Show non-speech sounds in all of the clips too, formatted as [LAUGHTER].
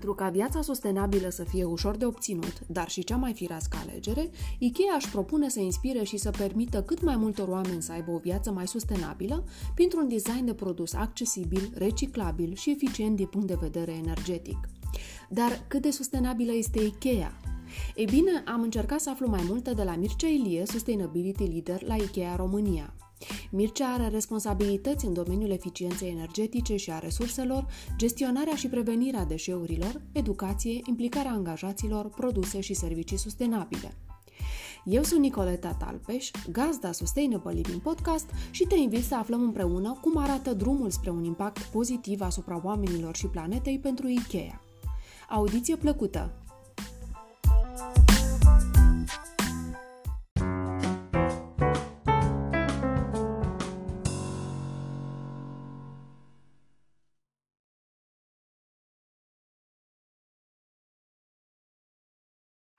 Pentru ca viața sustenabilă să fie ușor de obținut, dar și cea mai firească alegere, IKEA își propune să inspire și să permită cât mai multor oameni să aibă o viață mai sustenabilă printr-un design de produs accesibil, reciclabil și eficient din punct de vedere energetic. Dar cât de sustenabilă este IKEA? Ei bine, am încercat să aflu mai multe de la Mircea Ilie, Sustainability Leader la IKEA România. Mircea are responsabilități în domeniul eficienței energetice și a resurselor, gestionarea și prevenirea deșeurilor, educație, implicarea angajaților, produse și servicii sustenabile. Eu sunt Nicoleta Talpeș, gazda Sustainable Living Podcast și te invit să aflăm împreună cum arată drumul spre un impact pozitiv asupra oamenilor și planetei pentru IKEA. Audiție plăcută!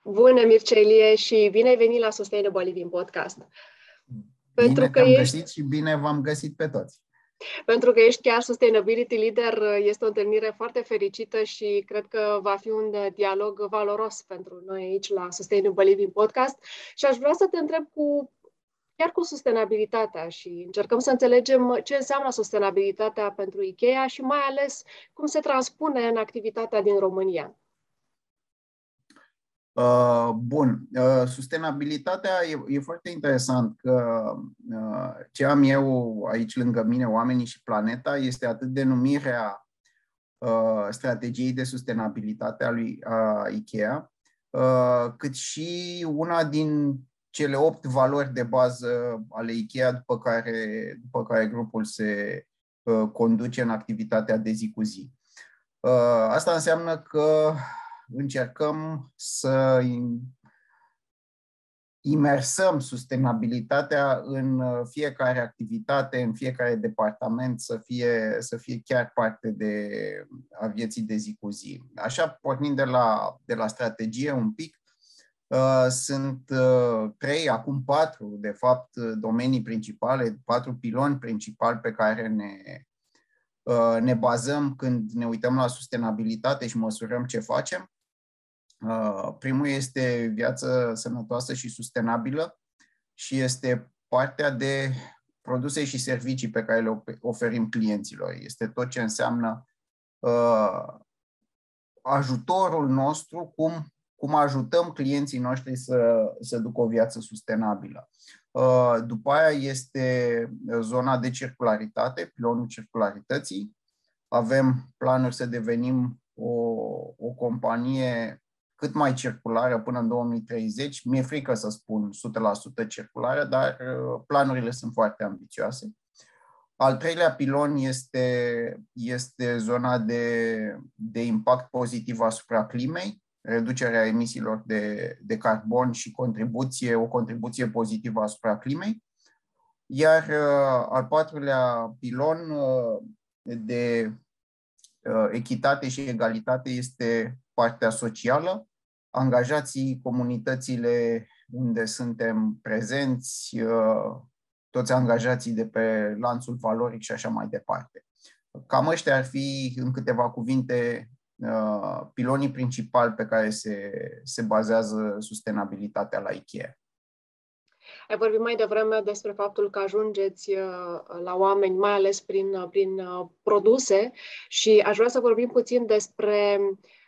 Bună, Mircea Ilie, și bine ai venit la Sustainable Living Podcast. Bine Pentru că ești... găsit și bine v-am găsit pe toți. Pentru că ești chiar Sustainability Leader, este o întâlnire foarte fericită și cred că va fi un dialog valoros pentru noi aici la Sustainable Living Podcast. Și aș vrea să te întreb cu chiar cu sustenabilitatea și încercăm să înțelegem ce înseamnă sustenabilitatea pentru IKEA și mai ales cum se transpune în activitatea din România. Uh, bun, uh, sustenabilitatea e, e foarte interesant că uh, ce am eu aici lângă mine, oamenii și planeta, este atât denumirea uh, strategiei de sustenabilitate a lui a IKEA, uh, cât și una din cele opt valori de bază ale IKEA după care, după care grupul se uh, conduce în activitatea de zi cu zi. Uh, asta înseamnă că încercăm să imersăm sustenabilitatea în uh, fiecare activitate, în fiecare departament, să fie, să fie chiar parte de, a vieții de zi cu zi. Așa, pornind de la, de la strategie un pic, uh, sunt uh, trei, acum patru, de fapt, domenii principale, patru piloni principali pe care ne, ne bazăm când ne uităm la sustenabilitate și măsurăm ce facem. Uh, primul este viață sănătoasă și sustenabilă și este partea de produse și servicii pe care le oferim clienților. Este tot ce înseamnă uh, ajutorul nostru, cum, cum ajutăm clienții noștri să, să ducă o viață sustenabilă. Uh, după aia este zona de circularitate, pilonul circularității. Avem planuri să devenim o, o companie cât mai circulară până în 2030. Mi-e frică să spun 100% circulară, dar uh, planurile sunt foarte ambițioase. Al treilea pilon este, este zona de, de impact pozitiv asupra climei, reducerea emisiilor de, de carbon și contribuție, o contribuție pozitivă asupra climei. Iar uh, al patrulea pilon uh, de echitate și egalitate este partea socială, angajații, comunitățile unde suntem prezenți, uh, toți angajații de pe lanțul valoric și așa mai departe. Cam ăștia ar fi, în câteva cuvinte, uh, pilonii principali pe care se, se bazează sustenabilitatea la IKEA. Ai vorbit mai devreme despre faptul că ajungeți uh, la oameni, mai ales prin, prin produse și aș vrea să vorbim puțin despre uh, uh,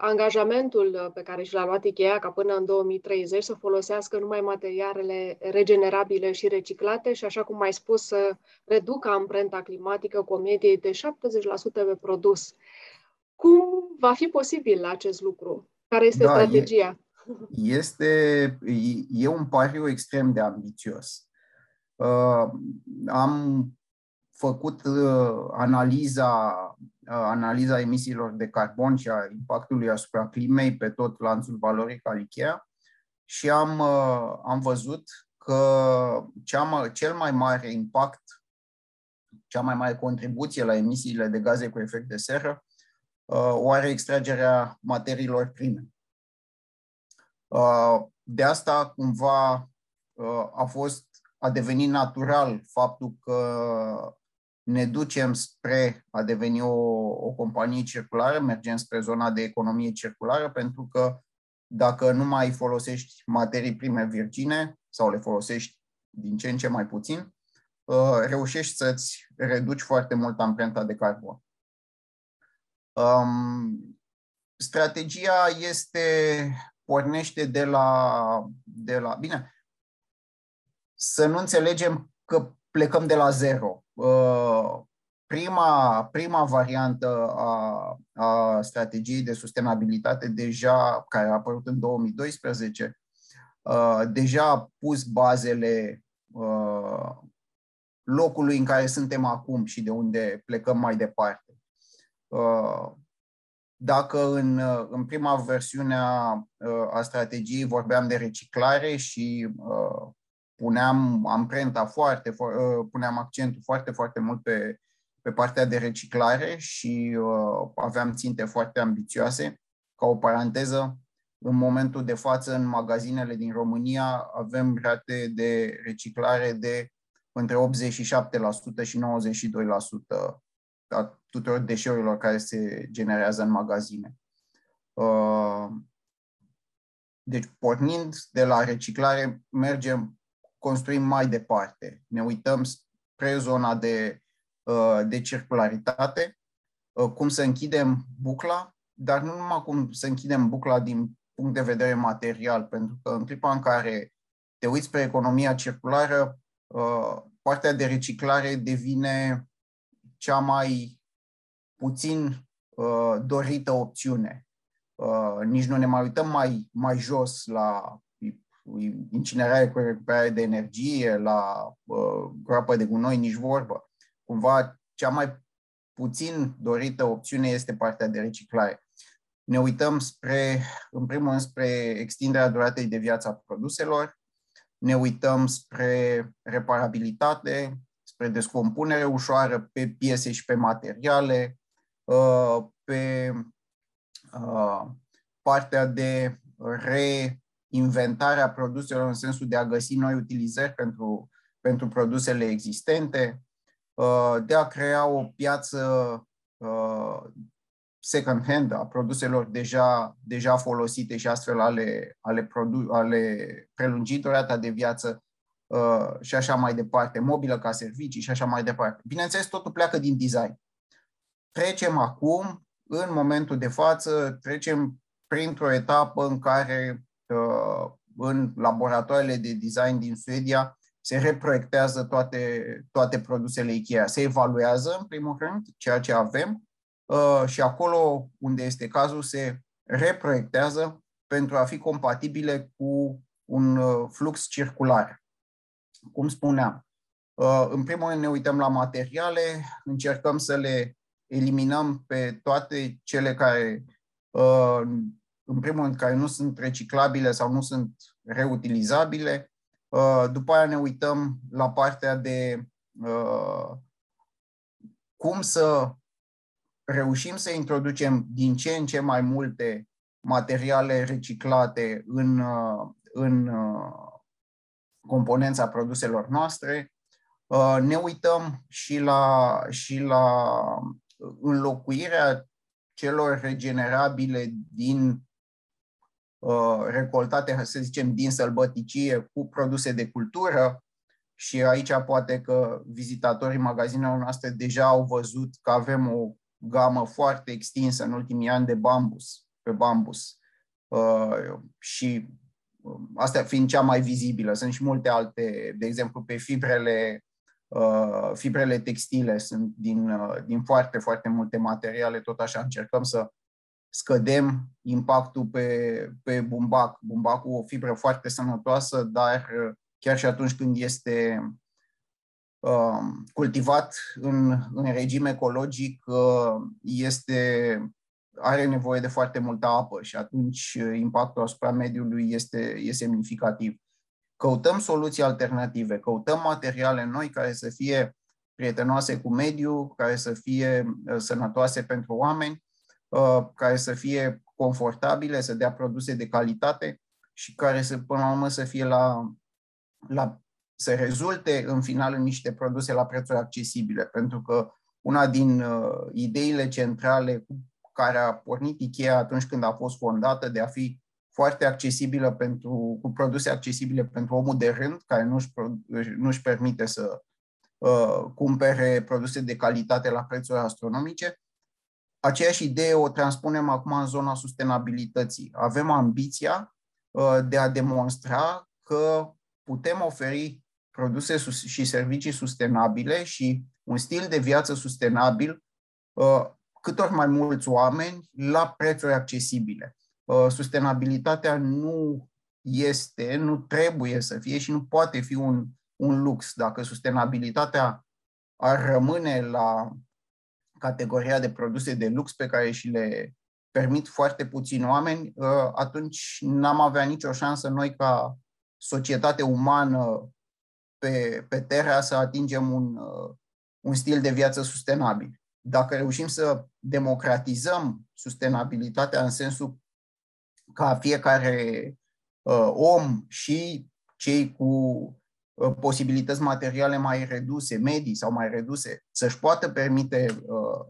angajamentul uh, pe care și l-a luat IKEA ca până în 2030 să folosească numai materialele regenerabile și reciclate și, așa cum ai spus, să reducă amprenta climatică cu o medie de 70% pe produs. Cum va fi posibil acest lucru? Care este da, strategia? E, este, e un pariu extrem de ambițios. Uh, am făcut uh, analiza, uh, analiza emisiilor de carbon și a impactului asupra climei pe tot lanțul valoric al IKEA și am, uh, am văzut că cea, cel mai mare impact, cea mai mare contribuție la emisiile de gaze cu efect de seră uh, o are extragerea materiilor prime. Uh, de asta, cumva, uh, a fost a devenit natural faptul că ne ducem spre a deveni o, o companie circulară, mergem spre zona de economie circulară, pentru că dacă nu mai folosești materii prime virgine sau le folosești din ce în ce mai puțin, uh, reușești să-ți reduci foarte mult amprenta de carbon. Um, strategia este, pornește de la, de la, bine, să nu înțelegem că plecăm de la zero. Uh, prima, prima variantă a, a strategiei de sustenabilitate, deja, care a apărut în 2012, uh, deja a pus bazele uh, locului în care suntem acum și de unde plecăm mai departe. Dacă în, în prima versiune a, a strategiei vorbeam de reciclare și puneam amprenta foarte, uh, puneam accentul foarte, foarte mult pe, pe partea de reciclare și uh, aveam ținte foarte ambițioase. Ca o paranteză, în momentul de față, în magazinele din România, avem rate de reciclare de între 87% și 92% a tuturor deșeurilor care se generează în magazine. Uh, deci, pornind de la reciclare, mergem construim mai departe. Ne uităm spre zona de, uh, de circularitate, uh, cum să închidem bucla, dar nu numai cum să închidem bucla din punct de vedere material, pentru că în clipa în care te uiți spre economia circulară, uh, partea de reciclare devine cea mai puțin dorită opțiune. Nici nu ne mai uităm mai, mai jos la incinerare cu recuperare de energie, la uh, groapă de gunoi, nici vorbă. Cumva, cea mai puțin dorită opțiune este partea de reciclare. Ne uităm spre, în primul rând, spre extinderea duratei de viață a produselor, ne uităm spre reparabilitate, spre descompunere ușoară pe piese și pe materiale, uh, pe uh, partea de re inventarea produselor în sensul de a găsi noi utilizări pentru, pentru produsele existente, uh, de a crea o piață uh, second-hand a produselor deja, deja folosite și astfel ale, ale, produ- ale prelungi durata de viață uh, și așa mai departe, mobilă ca servicii și așa mai departe. Bineînțeles, totul pleacă din design. Trecem acum, în momentul de față, trecem printr-o etapă în care în laboratoarele de design din Suedia se reproiectează toate, toate produsele IKEA. Se evaluează, în primul rând, ceea ce avem uh, și acolo unde este cazul se reproiectează pentru a fi compatibile cu un uh, flux circular. Cum spuneam, uh, în primul rând ne uităm la materiale, încercăm să le eliminăm pe toate cele care în primul rând, care nu sunt reciclabile sau nu sunt reutilizabile. Uh, după aia ne uităm la partea de uh, cum să reușim să introducem din ce în ce mai multe materiale reciclate în, uh, în componența produselor noastre. Ne uităm și la, și la înlocuirea celor regenerabile din Uh, recoltate, să zicem, din sălbăticie cu produse de cultură și aici poate că vizitatorii magazinelor noastre deja au văzut că avem o gamă foarte extinsă în ultimii ani de bambus, pe bambus. Uh, și uh, asta fiind cea mai vizibilă. Sunt și multe alte, de exemplu, pe fibrele fibrele textile sunt din, din foarte, foarte multe materiale, tot așa încercăm să scădem impactul pe, pe bumbac. Bumbacul o fibră foarte sănătoasă, dar uh, chiar și atunci când este uh, cultivat în, în regim ecologic, uh, este, are nevoie de foarte multă apă și atunci uh, impactul asupra mediului este, este semnificativ. Căutăm soluții alternative, căutăm materiale noi care să fie prietenoase cu mediul, care să fie uh, sănătoase pentru oameni Uh, care să fie confortabile, să dea produse de calitate și care să, până la urmă, să fie la, la să rezulte în final în niște produse la prețuri accesibile, pentru că una din uh, ideile centrale cu care a pornit Ikea atunci când a fost fondată de a fi foarte accesibilă pentru, cu produse accesibile pentru omul de rând, care nu-și, nu-și permite să uh, cumpere produse de calitate la prețuri astronomice. Aceeași idee o transpunem acum în zona sustenabilității. Avem ambiția uh, de a demonstra că putem oferi produse și servicii sustenabile și un stil de viață sustenabil uh, cât ori mai mulți oameni la prețuri accesibile. Uh, sustenabilitatea nu este, nu trebuie să fie și nu poate fi un, un lux. Dacă sustenabilitatea ar rămâne la categoria de produse de lux pe care și le permit foarte puțini oameni, uh, atunci n-am avea nicio șansă noi ca societate umană pe, pe Terra să atingem un, uh, un stil de viață sustenabil. Dacă reușim să democratizăm sustenabilitatea în sensul ca fiecare uh, om și cei cu uh, posibilități materiale mai reduse, medii sau mai reduse, să-și poată permite uh,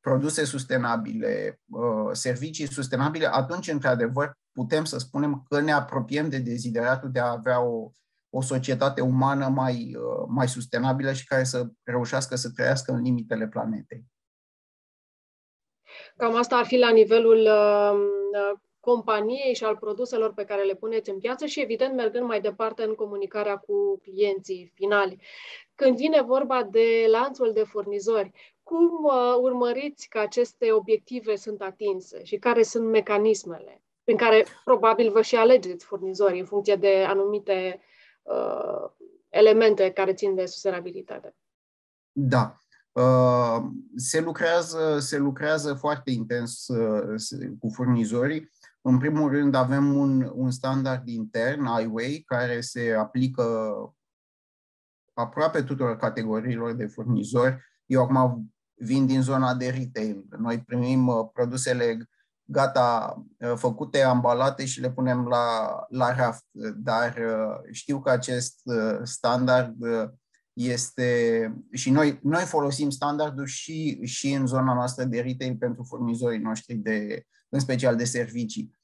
produse sustenabile, uh, servicii sustenabile, atunci, într-adevăr, putem să spunem că ne apropiem de dezideratul de a avea o, o societate umană mai, uh, mai sustenabilă și care să reușească să trăiască în limitele planetei. Cam asta ar fi la nivelul uh, companiei și al produselor pe care le puneți în piață și, evident, mergând mai departe în comunicarea cu clienții finali. Când vine vorba de lanțul de furnizori, cum uh, urmăriți că aceste obiective sunt atinse și care sunt mecanismele prin care probabil vă și alegeți furnizorii în funcție de anumite uh, elemente care țin de sustenabilitate? Da. Uh, se lucrează, se lucrează foarte intens uh, cu furnizorii. În primul rând avem un, un standard intern, iWay, care se aplică aproape tuturor categoriilor de furnizori. Eu acum vin din zona de retail. Noi primim uh, produsele gata, uh, făcute, ambalate și le punem la, la raft. Dar uh, știu că acest standard este și noi, noi folosim standardul și, și în zona noastră de retail pentru furnizorii noștri, de, în special de servicii.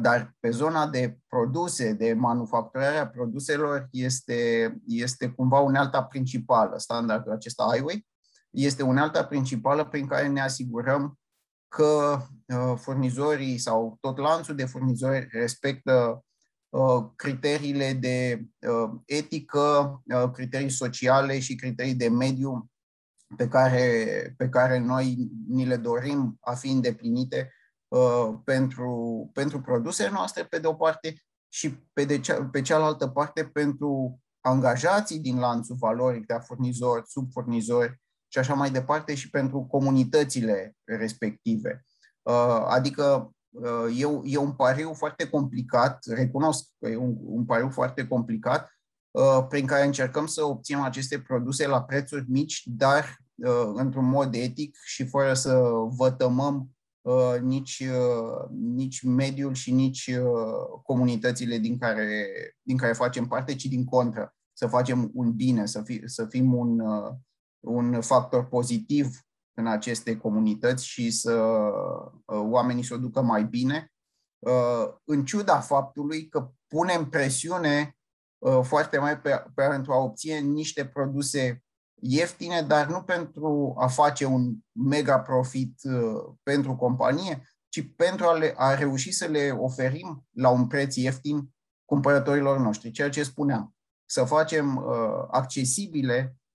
Dar pe zona de produse, de manufacturarea produselor, este, este cumva unealta principală, standardul acesta Highway, este unealta principală prin care ne asigurăm că uh, furnizorii sau tot lanțul de furnizori respectă uh, criteriile de uh, etică, criterii sociale și criterii de mediu pe care, pe care noi ni le dorim a fi îndeplinite pentru, pentru produsele noastre, pe de o parte, și pe, de cea, pe cealaltă parte pentru angajații din lanțul valoric, de furnizori, subfurnizori, și așa mai departe și pentru comunitățile respective. Uh, adică uh, e, e un pariu foarte complicat, recunosc că e un, un pariu foarte complicat, uh, prin care încercăm să obținem aceste produse la prețuri mici, dar într-un mod etic și fără să vătămăm nici, nici mediul și nici comunitățile din care, din care facem parte, ci din contră, să facem un bine, să, fi, să fim un, un factor pozitiv în aceste comunități și să uh, oamenii să o ducă mai bine, uh, în ciuda faptului că punem presiune uh, foarte mai pe, pentru a obține niște produse ieftine, dar nu pentru a face un mega profit pentru companie, ci pentru a, le, a reuși să le oferim la un preț ieftin cumpărătorilor noștri. Ceea ce spuneam, să facem uh, accesibile Uh,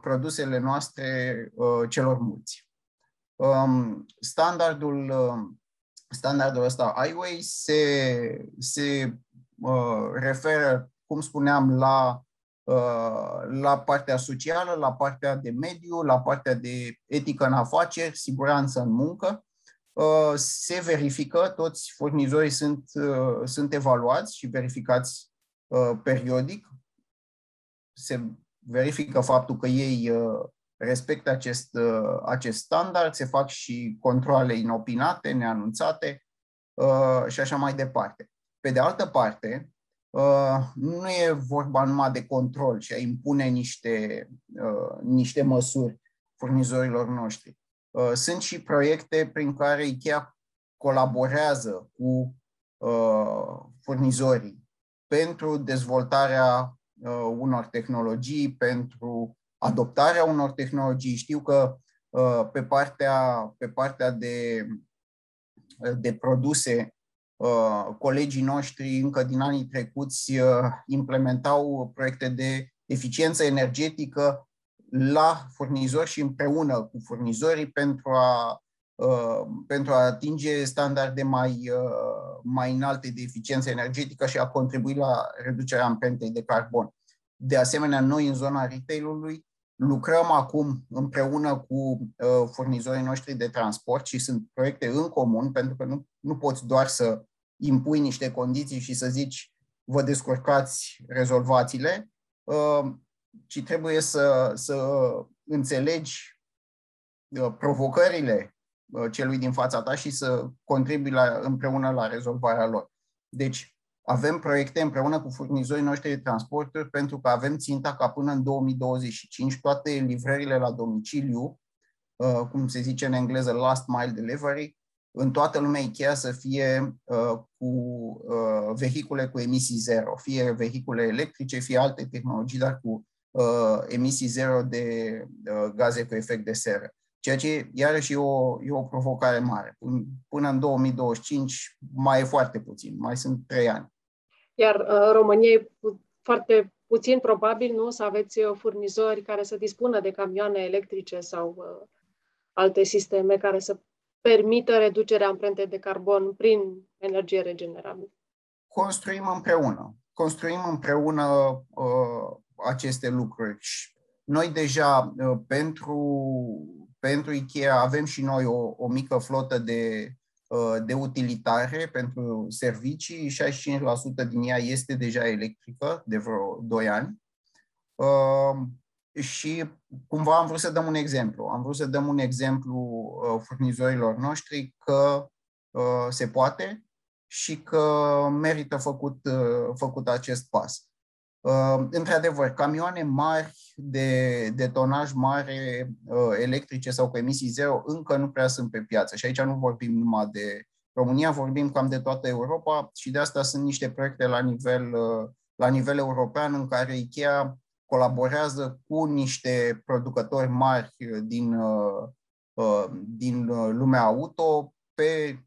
produsele noastre uh, celor mulți. Um, standardul, uh, standardul ăsta iWay se, se referă, cum spuneam, la, la partea socială, la partea de mediu, la partea de etică în afaceri, siguranță în muncă. Se verifică, toți furnizorii sunt, sunt evaluați și verificați periodic. Se verifică faptul că ei uh, respectă acest, uh, acest standard, se fac și controle inopinate, neanunțate uh, și așa mai departe. Pe de altă parte, nu e vorba numai de control și a impune niște, niște măsuri furnizorilor noștri. Sunt și proiecte prin care IKEA colaborează cu furnizorii pentru dezvoltarea unor tehnologii, pentru adoptarea unor tehnologii. Știu că pe partea, pe partea de, de produse Uh, colegii noștri încă din anii trecuți uh, implementau proiecte de eficiență energetică la furnizori și împreună cu furnizorii pentru a, uh, pentru a atinge standarde mai, mai înalte de eficiență energetică și a contribui la reducerea amprentei de carbon. De asemenea, noi în zona retail-ului lucrăm acum împreună cu furnizorii noștri de transport și sunt proiecte în comun, pentru că nu, nu poți doar să impui niște condiții și să zici vă descurcați, rezolvațiile, uh, ci trebuie să, să înțelegi uh, provocările uh, celui din fața ta și să contribui la, împreună la rezolvarea lor. Deci, avem proiecte împreună cu furnizorii noștri de transporturi pentru că avem ținta ca până în 2025 toate livrările la domiciliu, cum se zice în engleză last mile delivery, în toată lumea Ikea să fie uh, cu uh, vehicule cu emisii zero, fie vehicule electrice, fie alte tehnologii, dar cu uh, emisii zero de uh, gaze cu efect de seră. Ceea ce, iarăși, e o, e o provocare mare. Până, până în 2025 mai e foarte puțin, mai sunt trei ani. Iar uh, România e foarte puțin probabil, nu, să aveți uh, furnizori care să dispună de camioane electrice sau uh, alte sisteme care să permită reducerea amprentei de carbon prin energie regenerabilă? Construim împreună. Construim împreună uh, aceste lucruri. Noi deja, uh, pentru, pentru IKEA, avem și noi o, o mică flotă de, uh, de utilitare pentru servicii. 65% din ea este deja electrică, de vreo 2 ani. Uh, și cumva am vrut să dăm un exemplu. Am vrut să dăm un exemplu uh, furnizorilor noștri că uh, se poate și că merită făcut, uh, făcut acest pas. Într-adevăr, camioane mari de, de tonaj mare electrice sau cu emisii zero încă nu prea sunt pe piață. Și aici nu vorbim numai de România, vorbim cam de toată Europa și de asta sunt niște proiecte la nivel, la nivel european în care IKEA colaborează cu niște producători mari din, uh, uh, din lumea auto pe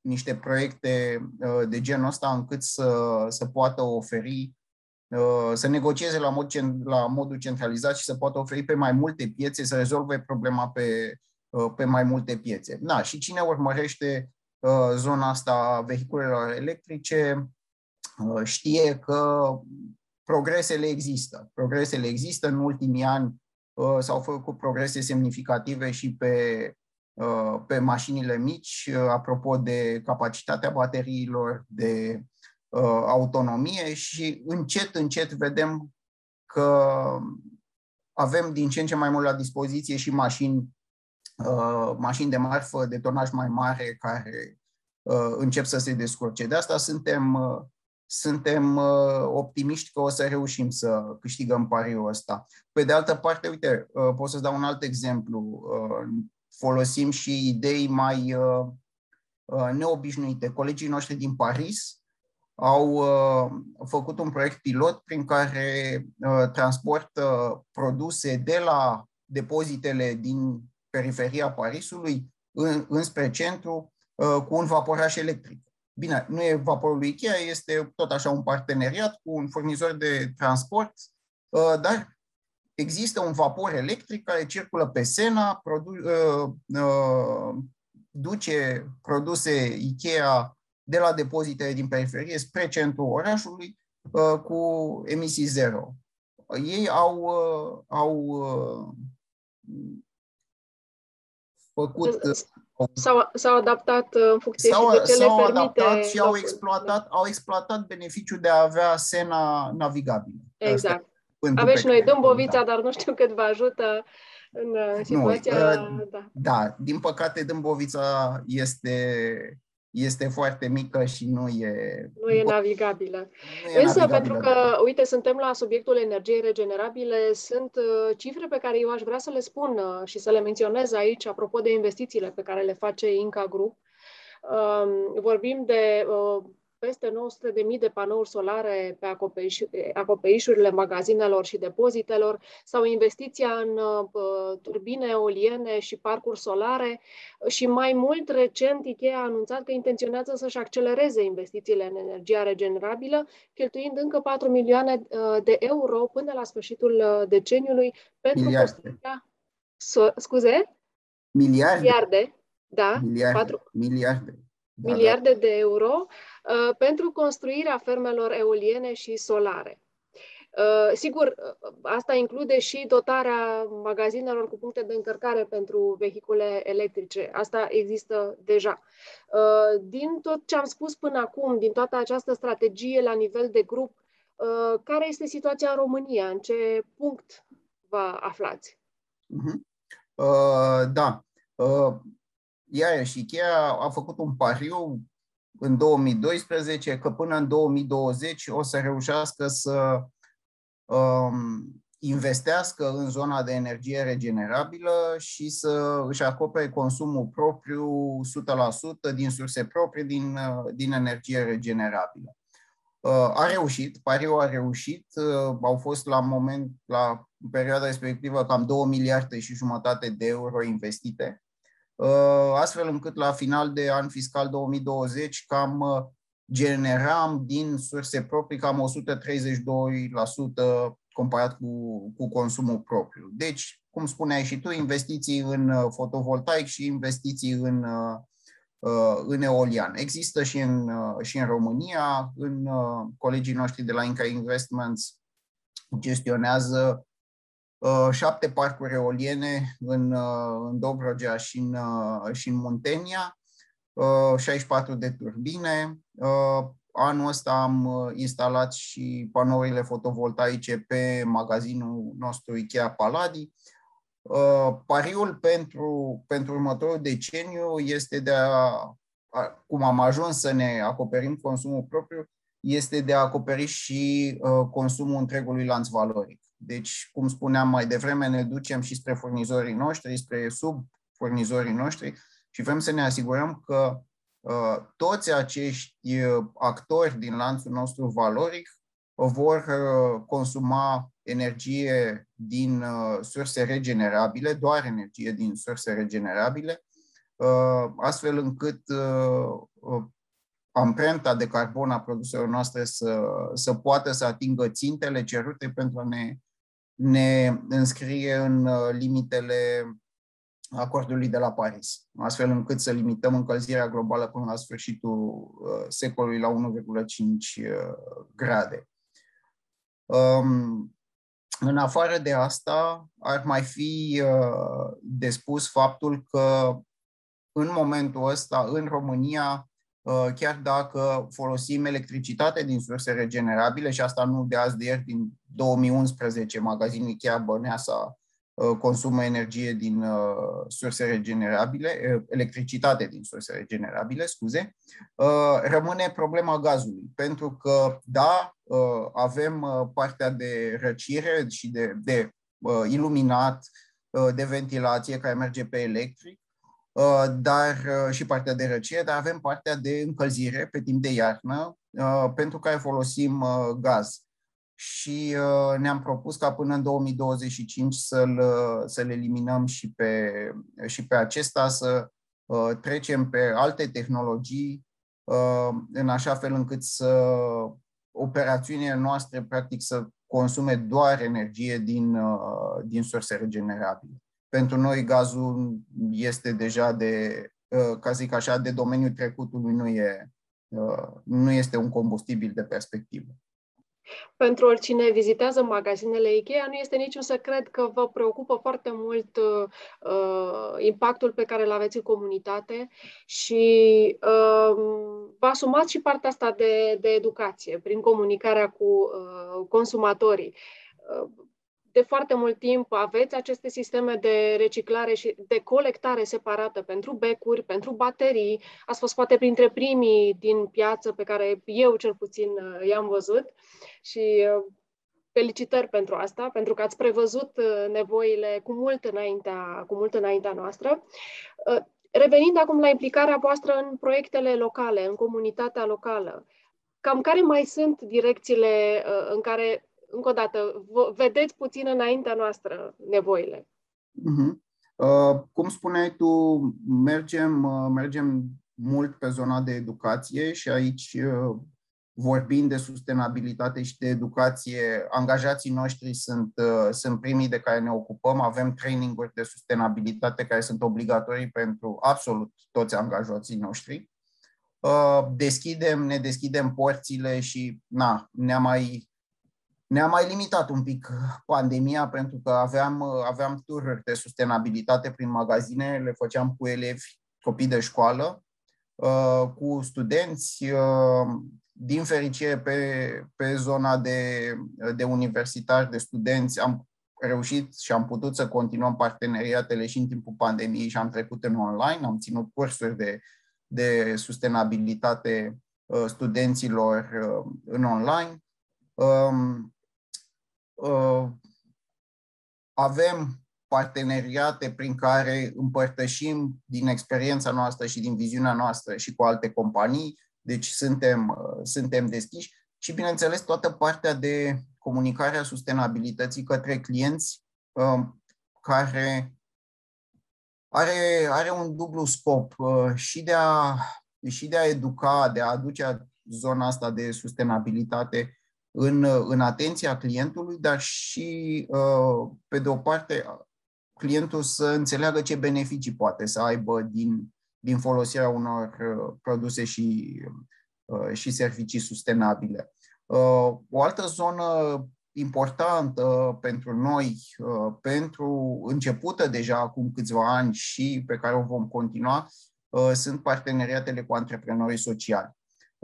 niște proiecte uh, de genul ăsta încât să, să poată oferi, să negocieze la, mod, la modul centralizat și să poată oferi pe mai multe piețe, să rezolve problema pe, pe mai multe piețe. Da, și cine urmărește zona asta a vehiculelor electrice știe că progresele există. Progresele există. În ultimii ani uh, s-au făcut progrese semnificative și pe, uh, pe mașinile mici, uh, apropo de capacitatea bateriilor, de autonomie și încet, încet vedem că avem din ce în ce mai mult la dispoziție și mașini, mașini de marfă, de tonaj mai mare, care încep să se descurce. De asta suntem suntem uh, optimiști că o să reușim să câștigăm pariul ăsta. Pe de altă parte, uite, uh, pot să dau un alt exemplu. Uh, folosim și idei mai neobișnuite. Colegii noștri din Paris au făcut un proiect pilot prin care transportă produse de la depozitele din periferia Parisului înspre centru cu un vaporaș electric. Bine, nu e vaporul lui Ikea, este tot așa un parteneriat cu un furnizor de transport, uh, dar există un vapor electric care circulă pe Sena, produ- uh, uh, duce produse Ikea de la depozitele din periferie spre centrul orașului cu emisii zero. Ei au, au făcut S-au, s-au adaptat uh, în funcție s-au, și de ce s-au le permite adaptat și au exploatat, au exploatat beneficiul de a avea Sena navigabilă. Exact. Aveți și noi Dâmbovița, da. dar nu știu cât vă ajută în uh, situația... Nu, uh, da. da, din păcate Dâmbovița este, este foarte mică și nu e... Nu e navigabilă. Nu e Însă, navigabilă, pentru că, uite, suntem la subiectul energiei regenerabile, sunt uh, cifre pe care eu aș vrea să le spun uh, și să le menționez aici, apropo de investițiile pe care le face Inca Group. Um, vorbim de uh, peste 900.000 de panouri solare pe acoperiș, acoperișurile magazinelor și depozitelor sau investiția în uh, turbine eoliene și parcuri solare și mai mult recent IKEA a anunțat că intenționează să-și accelereze investițiile în energia regenerabilă, cheltuind încă 4 milioane uh, de euro până la sfârșitul uh, deceniului pentru Miliarde. construirea... So, scuze? Miliarde. Miliarde, da. Miliarde. 4... Miliarde da, miliarde da. de euro uh, pentru construirea fermelor eoliene și solare. Uh, sigur, uh, asta include și dotarea magazinelor cu puncte de încărcare pentru vehicule electrice. Asta există deja. Uh, din tot ce am spus până acum, din toată această strategie la nivel de grup, uh, care este situația în România? În ce punct vă aflați? Uh-huh. Uh, da. Uh, iarăși Ikea a făcut un pariu în 2012 că până în 2020 o să reușească să um, investească în zona de energie regenerabilă și să își acopere consumul propriu 100% din surse proprii din, din energie regenerabilă. Uh, a reușit, pariul a reușit, uh, au fost la moment, la perioada respectivă, cam 2 miliarde și jumătate de euro investite Uh, astfel încât la final de an fiscal 2020 cam uh, generam din surse proprii cam 132% comparat cu, cu consumul propriu. Deci, cum spuneai și tu, investiții în uh, fotovoltaic și investiții în, în eolian. Există și în, și în România, în colegii noștri de la Inca Investments gestionează Uh, șapte parcuri eoliene în, uh, în Dobrogea și în, uh, și în Muntenia, 64 de turbine. Anul ăsta am instalat și panourile fotovoltaice pe magazinul nostru Ikea Paladi. Pariul pentru, pentru următorul deceniu este de a, cum am ajuns să ne acoperim consumul propriu, este de a acoperi și consumul întregului lanț valoric. Deci, cum spuneam mai devreme, ne ducem și spre furnizorii noștri, spre subfurnizorii noștri și vrem să ne asigurăm că uh, toți acești uh, actori din lanțul nostru valoric vor uh, consuma energie din uh, surse regenerabile, doar energie din surse regenerabile, uh, astfel încât uh, amprenta de carbon a produselor noastre să, să poată să atingă țintele cerute pentru a ne ne înscrie în uh, limitele acordului de la Paris, astfel încât să limităm încălzirea globală până la sfârșitul uh, secolului la 1,5 uh, grade. Um, în afară de asta, ar mai fi de spus faptul că în momentul ăsta, în România, Uh, chiar dacă folosim electricitate din surse regenerabile și asta nu de azi de ieri, din 2011, magazinul Ikea Băneasa uh, consumă energie din uh, surse regenerabile, electricitate din surse regenerabile, scuze, rămâne problema gazului. Pentru că, da, avem partea de răcire și de, de iluminat, de ventilație care merge pe electric, Uh, dar uh, și partea de răcire, dar avem partea de încălzire pe timp de iarnă, uh, pentru care folosim gaz. Și ne-am propus ca până în 2025 să-l, să-l eliminăm și pe, și pe acesta, să trecem pe alte tehnologii, în așa fel încât să operațiunile noastre, practic, să consume doar energie din, din surse regenerabile. Pentru noi gazul este deja de, uh, ca zic așa, de domeniul trecutului, nu, e, uh, nu este un combustibil de perspectivă. Pentru oricine vizitează magazinele IKEA, nu este niciun secret că vă preocupă foarte mult uh, impactul pe care îl aveți în comunitate și uh, vă asumați și partea asta de, de educație prin comunicarea cu uh, consumatorii. Uh, de foarte mult timp aveți aceste sisteme de reciclare și de colectare separată pentru becuri, pentru baterii. Ați fost poate printre primii din piață pe care eu cel puțin uh, i-am văzut și uh, felicitări pentru asta, pentru că ați prevăzut uh, nevoile cu mult înaintea, cu mult înaintea noastră. Revenind acum la implicarea voastră în proiectele locale, în comunitatea locală, cam care mai sunt direcțiile în care încă o dată, vedeți puțin înaintea noastră nevoile. Uh-huh. Uh, cum spuneai tu, mergem, uh, mergem mult pe zona de educație și aici uh, vorbind de sustenabilitate și de educație, angajații noștri sunt, uh, sunt primii de care ne ocupăm. Avem traininguri de sustenabilitate care sunt obligatorii pentru absolut toți angajații noștri. Uh, deschidem, ne deschidem porțile și na, ne-a mai ne-a mai limitat un pic pandemia pentru că aveam, aveam tururi de sustenabilitate prin magazine, le făceam cu elevi, copii de școală, uh, cu studenți, uh, din fericire pe, pe zona de, de universitari, de studenți, am reușit și am putut să continuăm parteneriatele și în timpul pandemiei și am trecut în online, am ținut cursuri de, de sustenabilitate uh, studenților în online. Um, Uh, avem parteneriate prin care împărtășim din experiența noastră și din viziunea noastră și cu alte companii, deci suntem, uh, suntem deschiși. Și, bineînțeles, toată partea de comunicare a sustenabilității către clienți uh, care are, are un dublu scop și de, a, și de a educa, de a aduce zona asta de sustenabilitate în, în atenția clientului, dar și, uh, pe de o parte, clientul să înțeleagă ce beneficii poate să aibă din, din folosirea unor uh, produse și, uh, și servicii sustenabile. O altă zonă importantă pentru noi, pentru începută deja acum câțiva ani și pe care o vom continua, sunt parteneriatele cu antreprenorii sociali.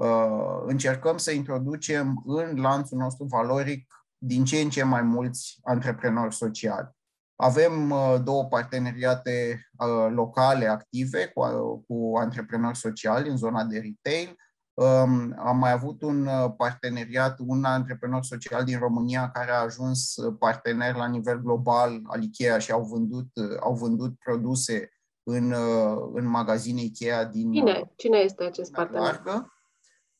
Uh, încercăm să introducem în lanțul nostru valoric din ce în ce mai mulți antreprenori sociali. Avem uh, două parteneriate uh, locale active cu, cu antreprenori sociali în zona de retail. Um, am mai avut un parteneriat, un antreprenor social din România care a ajuns partener la nivel global al IKEA și au vândut, au vândut produse în, în magazine IKEA din. Cine? Cine este acest partener? Largă.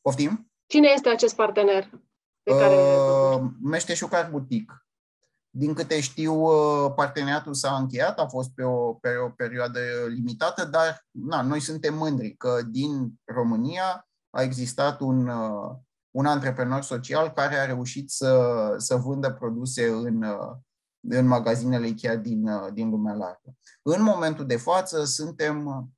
Poftim? Cine este acest partener? Pe care... uh, Meșteșucar Butic. Din câte știu, uh, parteneriatul s-a încheiat, a fost pe o, pe o perioadă limitată, dar na, noi suntem mândri că din România a existat un, uh, un antreprenor social care a reușit să, să vândă produse în, uh, în magazinele Ikea din, din lumea largă. În momentul de față suntem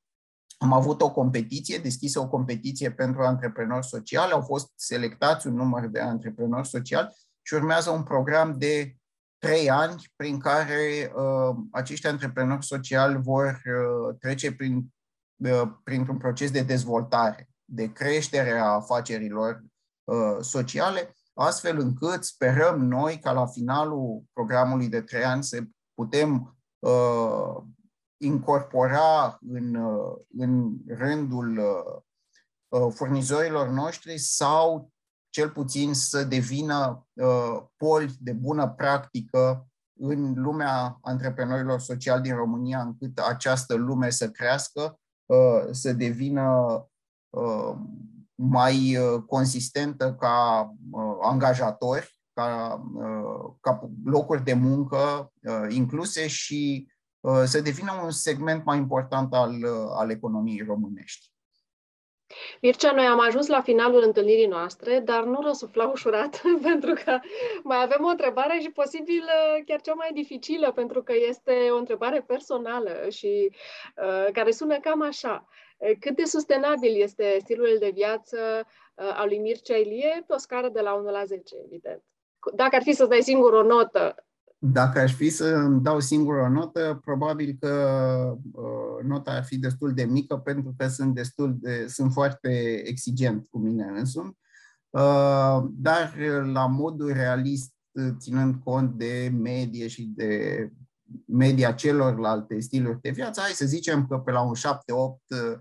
am avut o competiție, deschisă o competiție pentru antreprenori sociali, au fost selectați un număr de antreprenori sociali și urmează un program de trei ani prin care uh, acești antreprenori sociali vor uh, trece prin, uh, printr-un proces de dezvoltare, de creștere a afacerilor uh, sociale, astfel încât sperăm noi ca la finalul programului de trei ani să putem uh, incorpora în, în rândul uh, furnizorilor noștri sau cel puțin să devină uh, poli de bună practică în lumea antreprenorilor sociali din România, încât această lume să crească, uh, să devină mai consistentă ca angajatori, ca, ca locuri de muncă incluse și Uh, să devină un segment mai important al, uh, al economiei românești. Mircea, noi am ajuns la finalul întâlnirii noastre, dar nu răsufla ușurat, [LAUGHS] pentru că mai avem o întrebare și posibil uh, chiar cea mai dificilă, pentru că este o întrebare personală și uh, care sună cam așa. Cât de sustenabil este stilul de viață uh, al lui Mircea Ilie pe o scară de la 1 la 10, evident? Dacă ar fi să dai singur o notă, dacă aș fi să îmi dau singur o notă, probabil că uh, nota ar fi destul de mică pentru că sunt destul de, sunt foarte exigent cu mine însumi. Uh, dar la modul realist ținând cont de medie și de media celorlalte stiluri de viață, hai să zicem că pe la un 7-8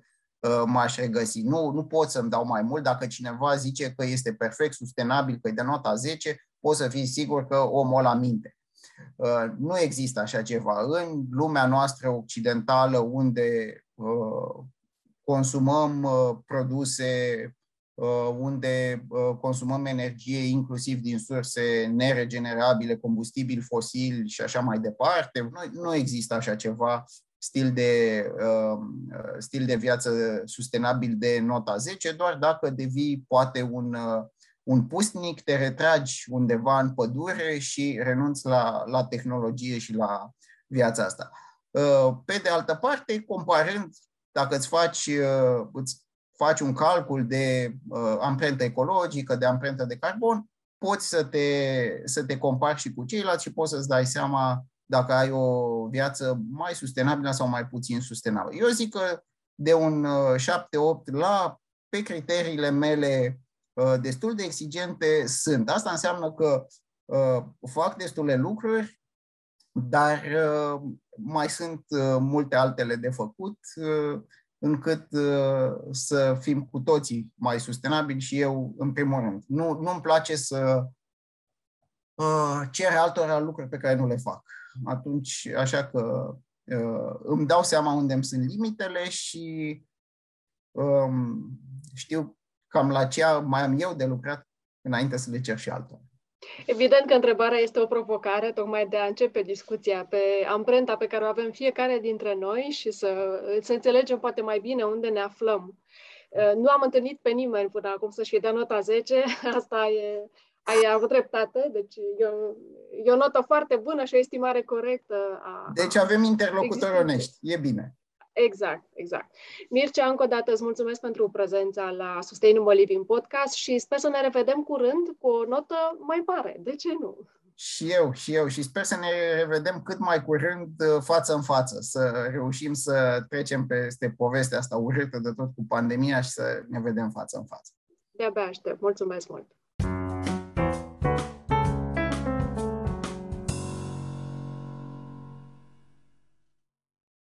m-aș regăsi. Nu, nu pot să-mi dau mai mult. Dacă cineva zice că este perfect sustenabil, că e de nota 10, pot să fii sigur că omul ăla minte. Uh, nu există așa ceva. În lumea noastră occidentală, unde uh, consumăm uh, produse, unde consumăm energie inclusiv din surse neregenerabile, combustibili fosili și așa mai departe, nu, nu există așa ceva stil de, stil de viață sustenabil de nota 10, doar dacă devii poate un un pustnic, te retragi undeva în pădure și renunți la, la tehnologie și la viața asta. Uh, pe de altă parte, comparând, dacă îți faci, uh, îți faci un calcul de uh, amprentă ecologică, de amprentă de carbon, poți să te, să te compari și cu ceilalți și poți să-ți dai seama dacă ai o viață mai sustenabilă sau mai puțin sustenabilă. Eu zic că de un 7-8 la pe criteriile mele Uh, destul de exigente sunt. Asta înseamnă că uh, fac destule lucruri, dar uh, mai sunt multe altele de făcut încât să fim cu toții mai sustenabili și eu în primul rând. Nu, nu-mi place să cer altora lucruri pe care nu le fac. Atunci, așa că îmi dau seama unde îmi sunt limitele și um, știu cam la ce mai am eu de lucrat înainte să le cer și altora. Evident că întrebarea este o provocare, tocmai de a începe discuția pe amprenta pe care o avem fiecare dintre noi și să, să înțelegem poate mai bine unde ne aflăm. Uh, nu am întâlnit pe nimeni până acum să-și fie de nota 10, [LAUGHS] asta e, ai avut dreptate, deci e o, e o notă foarte bună și o estimare corectă. A, deci avem interlocutori onești, e bine. Exact, exact. Mircea, încă o dată îți mulțumesc pentru prezența la Sustainable Living Podcast și sper să ne revedem curând cu o notă mai mare. De ce nu? Și eu, și eu. Și sper să ne revedem cât mai curând uh, față în față, să reușim să trecem peste povestea asta urâtă de tot cu pandemia și să ne vedem față în față. De-abia aștept. Mulțumesc mult!